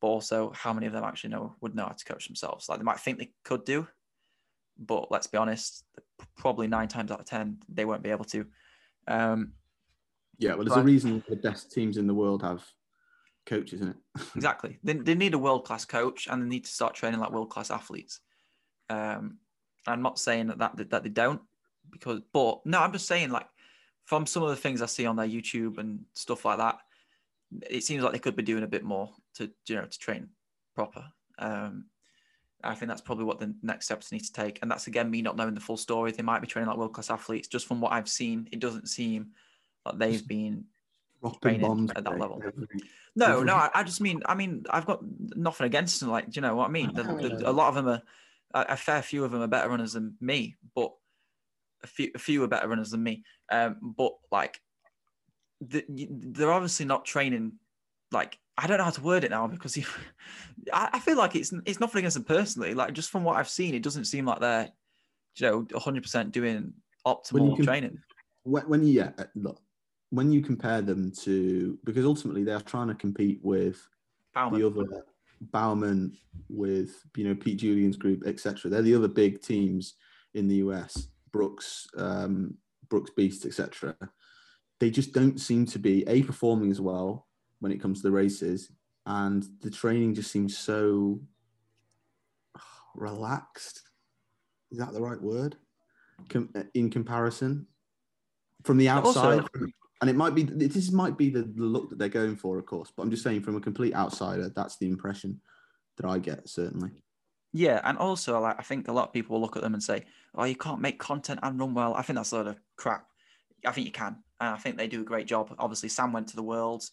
but also how many of them actually know would know how to coach themselves. Like they might think they could do, but let's be honest, probably nine times out of ten they won't be able to. Um, Yeah, well, there's a reason the best teams in the world have coaches, isn't it? exactly. They, they need a world class coach and they need to start training like world class athletes. Um, I'm not saying that, that that they don't, because but no, I'm just saying like from some of the things I see on their YouTube and stuff like that, it seems like they could be doing a bit more to you know to train proper. Um, I think that's probably what the next steps need to take, and that's again me not knowing the full story. They might be training like world class athletes. Just from what I've seen, it doesn't seem like they've been Dropping Training bombs at that level. every- No, Every- no, I, I just mean, I mean, I've got nothing against them. Like, do you know what I mean? The, the, a lot of them are, a, a fair few of them are better runners than me, but a few, a few are better runners than me. Um, but like, the, they're obviously not training. Like, I don't know how to word it now because you, I, I feel like it's it's nothing against them personally. Like, just from what I've seen, it doesn't seem like they're, you know, 100 percent doing optimal can- training. when, when you yeah, uh, look when you compare them to because ultimately they are trying to compete with Bowerman. the other Bowerman with you know Pete Julian's group etc. They're the other big teams in the US. Brooks, um, Brooks Beast etc. They just don't seem to be a performing as well when it comes to the races, and the training just seems so relaxed. Is that the right word? Com- uh, in comparison, from the Also- outside, and it might be this might be the, the look that they're going for, of course. But I'm just saying, from a complete outsider, that's the impression that I get certainly. Yeah, and also like I think a lot of people will look at them and say, "Oh, you can't make content and run well." I think that's a load of crap. I think you can, and I think they do a great job. Obviously, Sam went to the Worlds,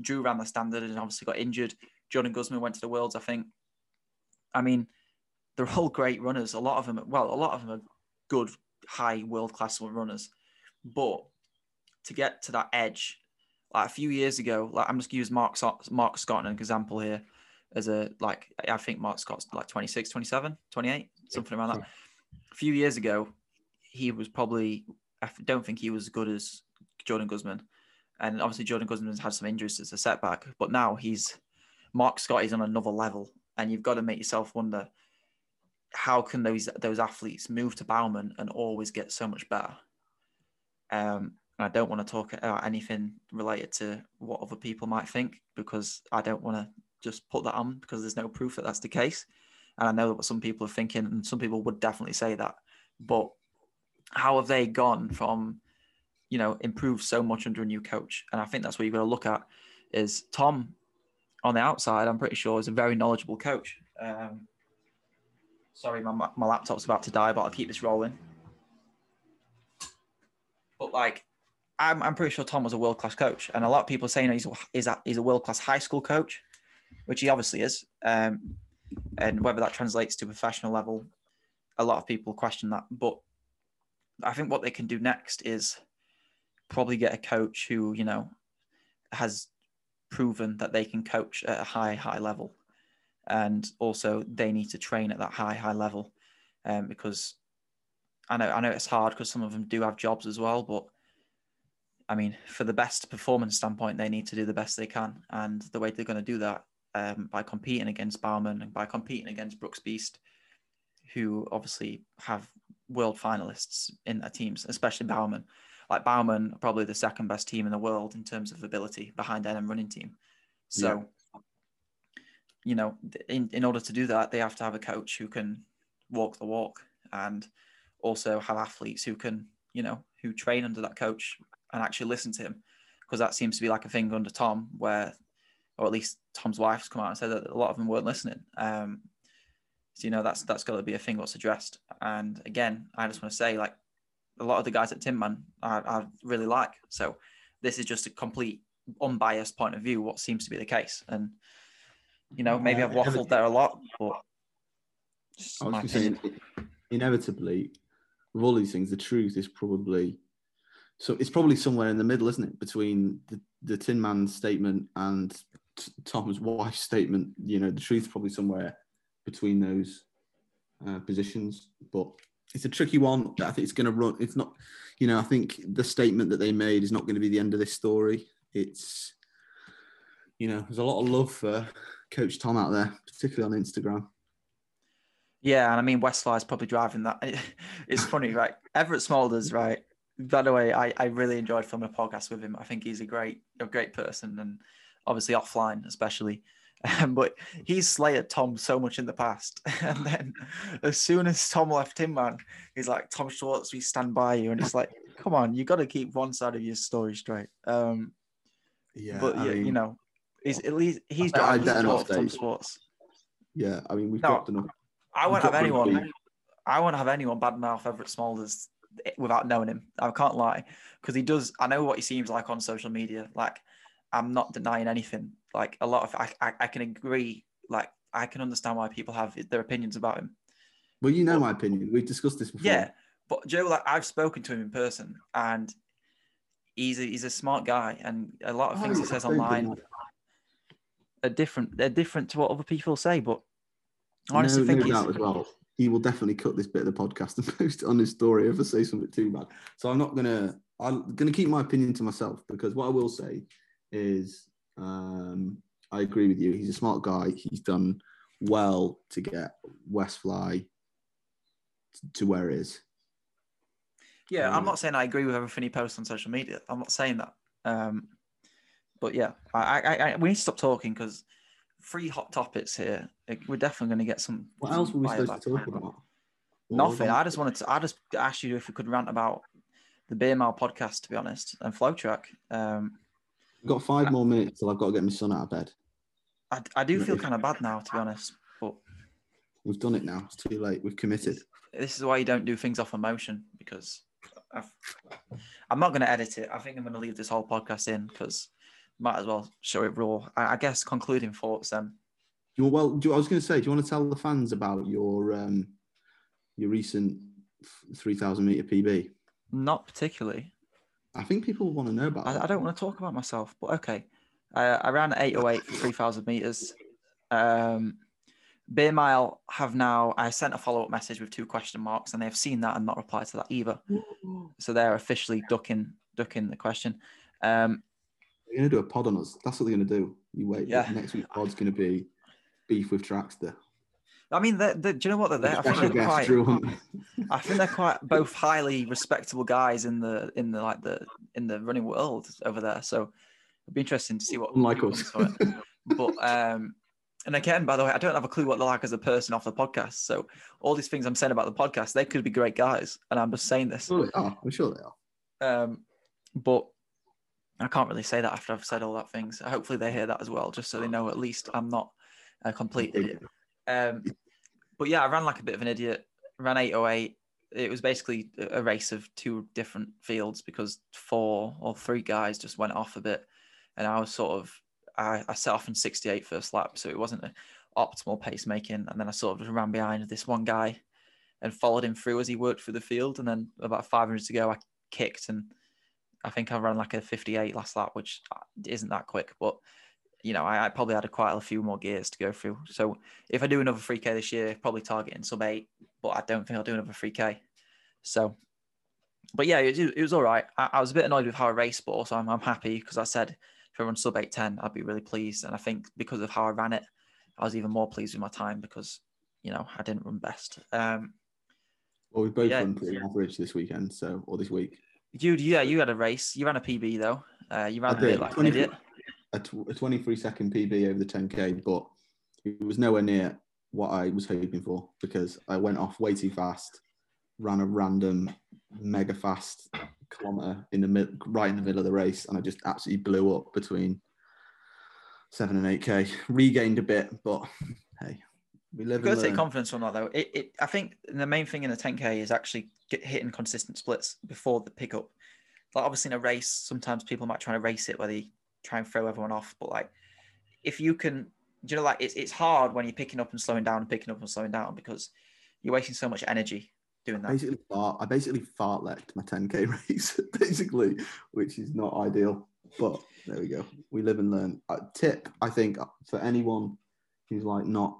Drew ran the standard and obviously got injured. Jordan Gusman went to the Worlds. I think. I mean, they're all great runners. A lot of them, well, a lot of them are good, high world class runners, but to get to that edge, like a few years ago, like I'm just gonna use Mark Scott, Mark Scott as an example here as a like I think Mark Scott's like 26, 27, 28, something around that. A few years ago, he was probably I don't think he was as good as Jordan Gusman. And obviously Jordan Gusman's had some injuries as a setback, but now he's Mark Scott is on another level. And you've got to make yourself wonder how can those those athletes move to Bowerman and always get so much better? Um, I don't want to talk about anything related to what other people might think because I don't want to just put that on because there's no proof that that's the case. And I know what some people are thinking, and some people would definitely say that. But how have they gone from, you know, improved so much under a new coach? And I think that's what you've got to look at. Is Tom on the outside? I'm pretty sure is a very knowledgeable coach. Um, sorry, my my laptop's about to die, but I'll keep this rolling. But like, I'm I'm pretty sure Tom was a world class coach, and a lot of people saying he's he's a, he's a world class high school coach, which he obviously is. Um, and whether that translates to professional level, a lot of people question that. But I think what they can do next is probably get a coach who you know has proven that they can coach at a high high level. and also they need to train at that high high level, um, because I know I know it's hard because some of them do have jobs as well, but I mean, for the best performance standpoint, they need to do the best they can, and the way they're going to do that um, by competing against Bowerman and by competing against Brooks Beast, who obviously have world finalists in their teams, especially Bowerman. Like Bowerman, probably the second best team in the world in terms of ability behind NN running team. So, yeah. you know, in, in order to do that, they have to have a coach who can walk the walk and also have athletes who can, you know, who train under that coach and actually listen to him. Because that seems to be like a thing under Tom, where, or at least Tom's wife's come out and said that a lot of them weren't listening. Um, so you know that's that's got to be a thing what's addressed. And again, I just want to say like a lot of the guys at Tinman I, I really like. So this is just a complete unbiased point of view. What seems to be the case, and you know maybe I've waffled there a lot, but I was saying inevitably with all these things, the truth is probably so it's probably somewhere in the middle, isn't it, between the, the Tin Man statement and t- Tom's wife's statement? You know, the truth is probably somewhere between those uh, positions, but it's a tricky one. I think it's going to run. It's not, you know, I think the statement that they made is not going to be the end of this story. It's, you know, there's a lot of love for Coach Tom out there, particularly on Instagram. Yeah, and I mean Westfly's probably driving that. It's funny, right? Everett Smolders, right? By the way, I, I really enjoyed filming a podcast with him. I think he's a great a great person, and obviously offline especially. Um, but he's slayed Tom so much in the past. And then as soon as Tom left him, man, he's like, Tom Schwartz, we stand by you. And it's like, come on, you got to keep one side of your story straight. Um, yeah. But yeah, mean, you know, he's at least he's got enough. Tom Schwartz. Yeah. I mean, we've no, got enough. I won't have anyone. I won't have anyone badmouth Everett Smolders without knowing him. I can't lie because he does. I know what he seems like on social media. Like, I'm not denying anything like a lot of I, I, I can agree like I can understand why people have their opinions about him. Well, you know but, my opinion. We've discussed this before. Yeah, but Joe, like I've spoken to him in person, and he's a, he's a smart guy, and a lot of things oh, he says online are different. They're different to what other people say, but I honestly no, think no doubt as well. He will definitely cut this bit of the podcast and post it on his story if I say something too bad. So I'm not gonna. I'm gonna keep my opinion to myself because what I will say is um, I agree with you. He's a smart guy. He's done well to get Westfly to where it is. Yeah, um, I'm not saying I agree with everything he posts on social media. I'm not saying that. Um, but yeah, I, I, I, we need to stop talking because three hot topics here. We're definitely going to get some. What else were we supposed to talk about? Nothing. I just wanted to. I just asked you if we could rant about the Beer Mile podcast, to be honest, and FloTrack. Um, I've got five more minutes till I've got to get my son out of bed. I, I do feel kind of bad now, to be honest. But we've done it now. It's too late. We've committed. This is why you don't do things off emotion because i am not going to edit it. I think I'm going to leave this whole podcast in because might as well show it raw. I, I guess concluding thoughts then. You, well, do, I was going to say, do you want to tell the fans about your um, your recent 3,000 meter PB? Not particularly. I think people want to know about. I, I don't want to talk about myself, but okay. Uh, I ran 808 for 3,000 meters. Um, Beer Mile have now. I sent a follow up message with two question marks, and they have seen that and not replied to that either. So they're officially ducking ducking the question. Um, they're going to do a pod on us. That's what they're going to do. You wait. Yeah. Next week's pod's going to be beef with Trackstaa. I mean, they're, they're, do you know what they're there? I think they're quite. I think they're quite both highly respectable guys in the in the like the in the running world over there. So it'd be interesting to see what. Unlike us. but um, and again, by the way, I don't have a clue what they're like as a person off the podcast. So all these things I'm saying about the podcast, they could be great guys, and I'm just saying this. They are. I'm sure they are. Um, but I can't really say that after I've said all that things. Hopefully they hear that as well, just so they know at least I'm not a complete idiot. Um, but yeah, I ran like a bit of an idiot. Ran 808. It was basically a race of two different fields because four or three guys just went off a bit, and I was sort of I, I set off in 68 first lap, so it wasn't an optimal pace making. And then I sort of just ran behind this one guy and followed him through as he worked through the field. And then about 500 to go, I kicked and I think I ran like a 58 last lap, which isn't that quick, but you know, I, I probably had a quite a few more gears to go through. So if I do another 3K this year, probably targeting sub eight, but I don't think I'll do another 3K. So, but yeah, it, it was all right. I, I, was a bit annoyed with how I raced, but also I'm, I'm happy because I said if I run sub 810, I'd be really pleased. And I think because of how I ran it, I was even more pleased with my time because, you know, I didn't run best. Um, well, we both yeah, run pretty average this weekend, so, or this week. Dude, yeah, you had a race. You ran a PB though. Uh, you ran a bit like 20, an idiot. A, t- a 23 second PB over the 10K, but it was nowhere near what I was hoping for because I went off way too fast, ran a random mega fast kilometer in the mid, right in the middle of the race, and I just absolutely blew up between seven and eight k. Regained a bit, but hey, we live. You've got to take confidence from that though. It, it, I think the main thing in the 10k is actually get hitting consistent splits before the pickup. Like obviously in a race, sometimes people might try to race it where they try and throw everyone off, but like if you can you know, like it's, it's hard when you're picking up and slowing down and picking up and slowing down because you're wasting so much energy doing that. Basically, fart, I basically fartleked my 10k race, basically, which is not ideal. But there we go. We live and learn. Uh, tip, I think, for anyone who's like not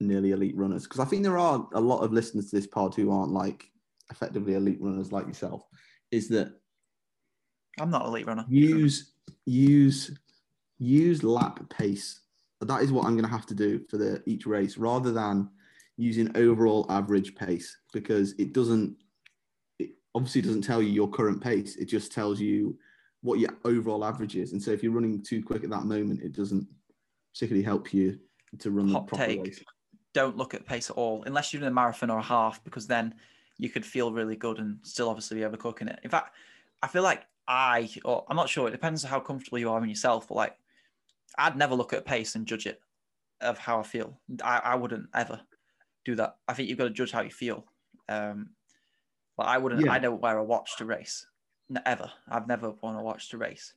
nearly elite runners, because I think there are a lot of listeners to this pod who aren't like effectively elite runners like yourself, is that I'm not a elite runner. Use use use lap pace. That is what I'm going to have to do for the each race rather than using overall average pace because it doesn't it obviously doesn't tell you your current pace. It just tells you what your overall average is. And so if you're running too quick at that moment it doesn't particularly help you to run Hot the proper take. race. Don't look at pace at all unless you're doing a marathon or a half because then you could feel really good and still obviously be overcooking it. In fact i feel like i or i'm not sure it depends on how comfortable you are in yourself but like I'd never look at pace and judge it of how I feel. I, I wouldn't ever do that. I think you've got to judge how you feel. Um, but I wouldn't. Yeah. I don't wear a watch to race. Ever. I've never worn a watch to race.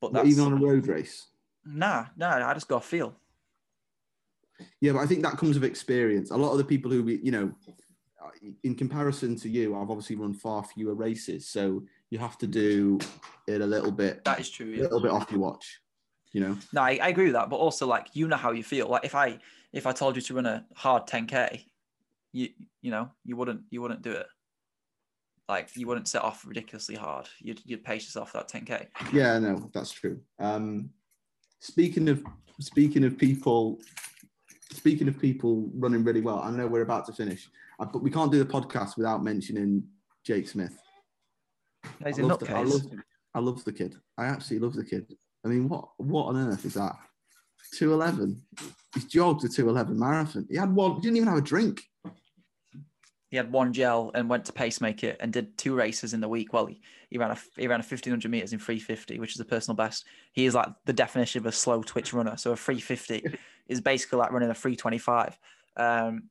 But that's, even on a road race. Nah, nah. I just got feel. Yeah, but I think that comes with experience. A lot of the people who, you know, in comparison to you, I've obviously run far fewer races, so you have to do it a little bit. That is true. Yeah. A little bit off your watch you know no I, I, agree with that but also like you know how you feel like if i if i told you to run a hard 10k you you know you wouldn't you wouldn't do it like you wouldn't set off ridiculously hard you'd, you'd pace yourself that 10k yeah no that's true um speaking of speaking of people speaking of people running really well i know we're about to finish but we can't do the podcast without mentioning jake smith I love, the, I, love, I love the kid i absolutely love the kid I mean, what what on earth is that? 211. He's jogged a 211 marathon. He had one, he didn't even have a drink. He had one gel and went to pacemaker and did two races in the week. Well, he, he ran a he ran a 1500 meters in 350, which is a personal best. He is like the definition of a slow twitch runner. So a 350 is basically like running a 325. Um,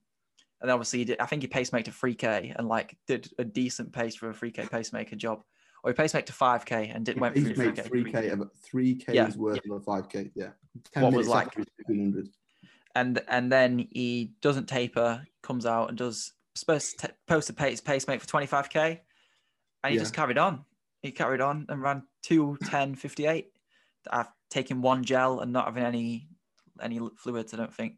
and obviously, he did, I think he pacemaker to 3K and like did a decent pace for a 3K pacemaker job or he paced to 5k and did went through 3k. 3k, 3k yeah. worth yeah. of a 5k. Yeah. 10 what was like 1500. And and then he doesn't taper, comes out and does supposed to post a pace pacemate for 25k, and he yeah. just carried on. He carried on and ran 2 10 58. I've taken one gel and not having any any fluids, I don't think.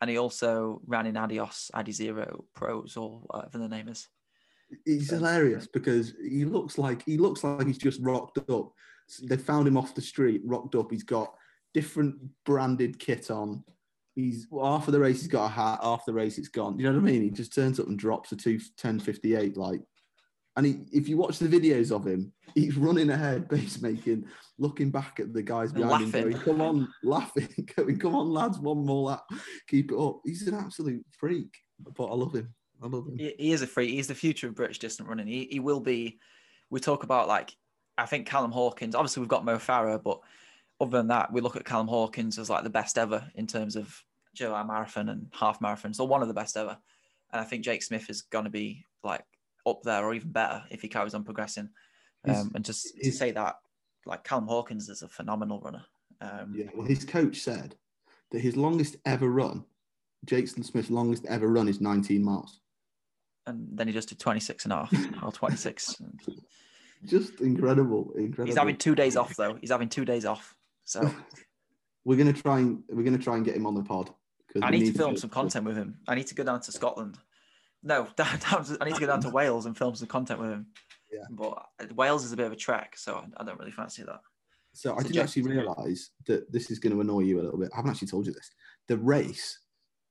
And he also ran in Adios, Adizero Pros or whatever the name is he's hilarious because he looks like he looks like he's just rocked up. They found him off the street, rocked up. He's got different branded kit on. He's well, half of the race he's got a hat, half the race it's gone. You know what I mean? He just turns up and drops a two ten fifty eight like. And he, if you watch the videos of him, he's running ahead, base making, looking back at the guys behind laughing. him, going, "Come on, laughing, going, come on, lads, one more lap, keep it up." He's an absolute freak, but I love him. I love him. He, he is a freak. He's the future of British distant running. He, he will be. We talk about like I think Callum Hawkins. Obviously, we've got Mo Farah, but other than that, we look at Callum Hawkins as like the best ever in terms of July marathon and half marathon. So one of the best ever. And I think Jake Smith is going to be like up there or even better if he carries on progressing. Um, and just to say that, like Callum Hawkins is a phenomenal runner. Um, yeah, well, his coach said that his longest ever run, Jake Smith's longest ever run is 19 miles and then he just did 26 and a half or 26. just incredible, incredible. He's having two days off though. He's having two days off. So we're gonna try and we're gonna try and get him on the pod. I we need to film get- some content with him. I need to go down to Scotland. No, down, down to, I need to go down to Wales and film some content with him. Yeah. But uh, Wales is a bit of a trek, so I don't really fancy that. So I didn't actually realise that this is going to annoy you a little bit. I haven't actually told you this. The race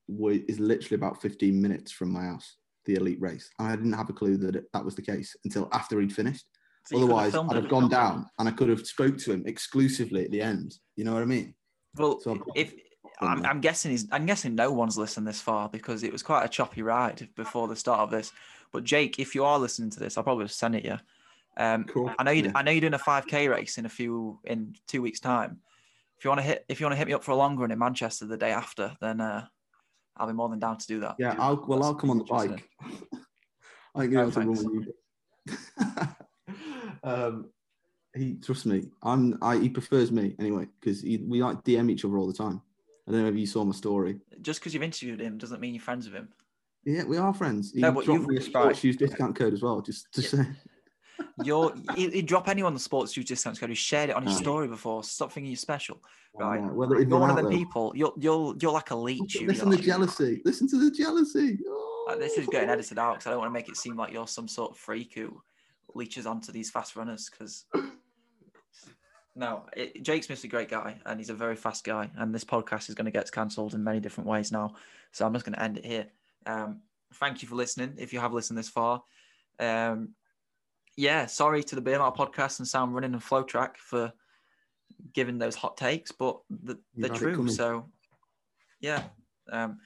is literally about 15 minutes from my house. The elite race, and I didn't have a clue that it, that was the case until after he'd finished. So Otherwise, I'd have gone down and I could have spoke to him exclusively at the end. You know what I mean? Well, So if I'm, I'm guessing he's, I'm guessing no one's listened this far because it was quite a choppy ride before the start of this. But Jake, if you are listening to this, I'll probably send it you. Um, Cool. I know you. Yeah. I know you're doing a 5k race in a few in two weeks' time. If you want to hit, if you want to hit me up for a longer run in Manchester the day after, then uh, I'll be more than down to do that. Yeah, I'll well, I'll come on the bike. I can get Oh, able run thanks. with you. um, he trust me. I'm. I he prefers me anyway because we like DM each other all the time. I don't know if you saw my story. Just because you've interviewed him doesn't mean you're friends with him. Yeah, we are friends. He No, but dropped you've- me a sports shoes discount code as well, just to say. You're he, he'd drop anyone the sports shoes discounts code who shared it on his Oh. story before. Stop thinking you're special. Right. Yeah, well, You're one of the people. You're you're you're like a leech. you, Listen you're to the jealousy. Listen to the jealousy. Uh, this is getting edited out because I don't want to make it seem like you're some sort of freak who leeches onto these fast runners. Because no, it, Jake Smith's a great guy and he's a very fast guy. And this podcast is going to get cancelled in many different ways now. So I'm just going to end it here. Um, thank you for listening. If you have listened this far, um, yeah, sorry to the BMR podcast and Sound Running and FloTrack for giving those hot takes, but the, they're true. So yeah. Um,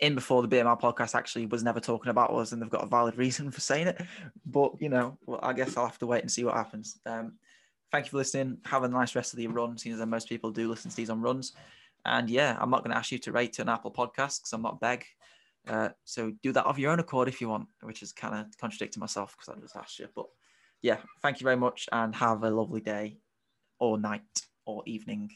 in before the BMR podcast actually was never talking about us, and they've got a valid reason for saying it. But you know, well, I guess I'll have to wait and see what happens. Um, thank you for listening. Have a nice rest of the run, seeing as most people do listen to these on runs. And yeah, I'm not going to ask you to rate an Apple podcast because I'm not beg. Uh, so do that of your own accord if you want, which is kind of contradicting myself because I just asked you. But yeah, thank you very much and have a lovely day or night or evening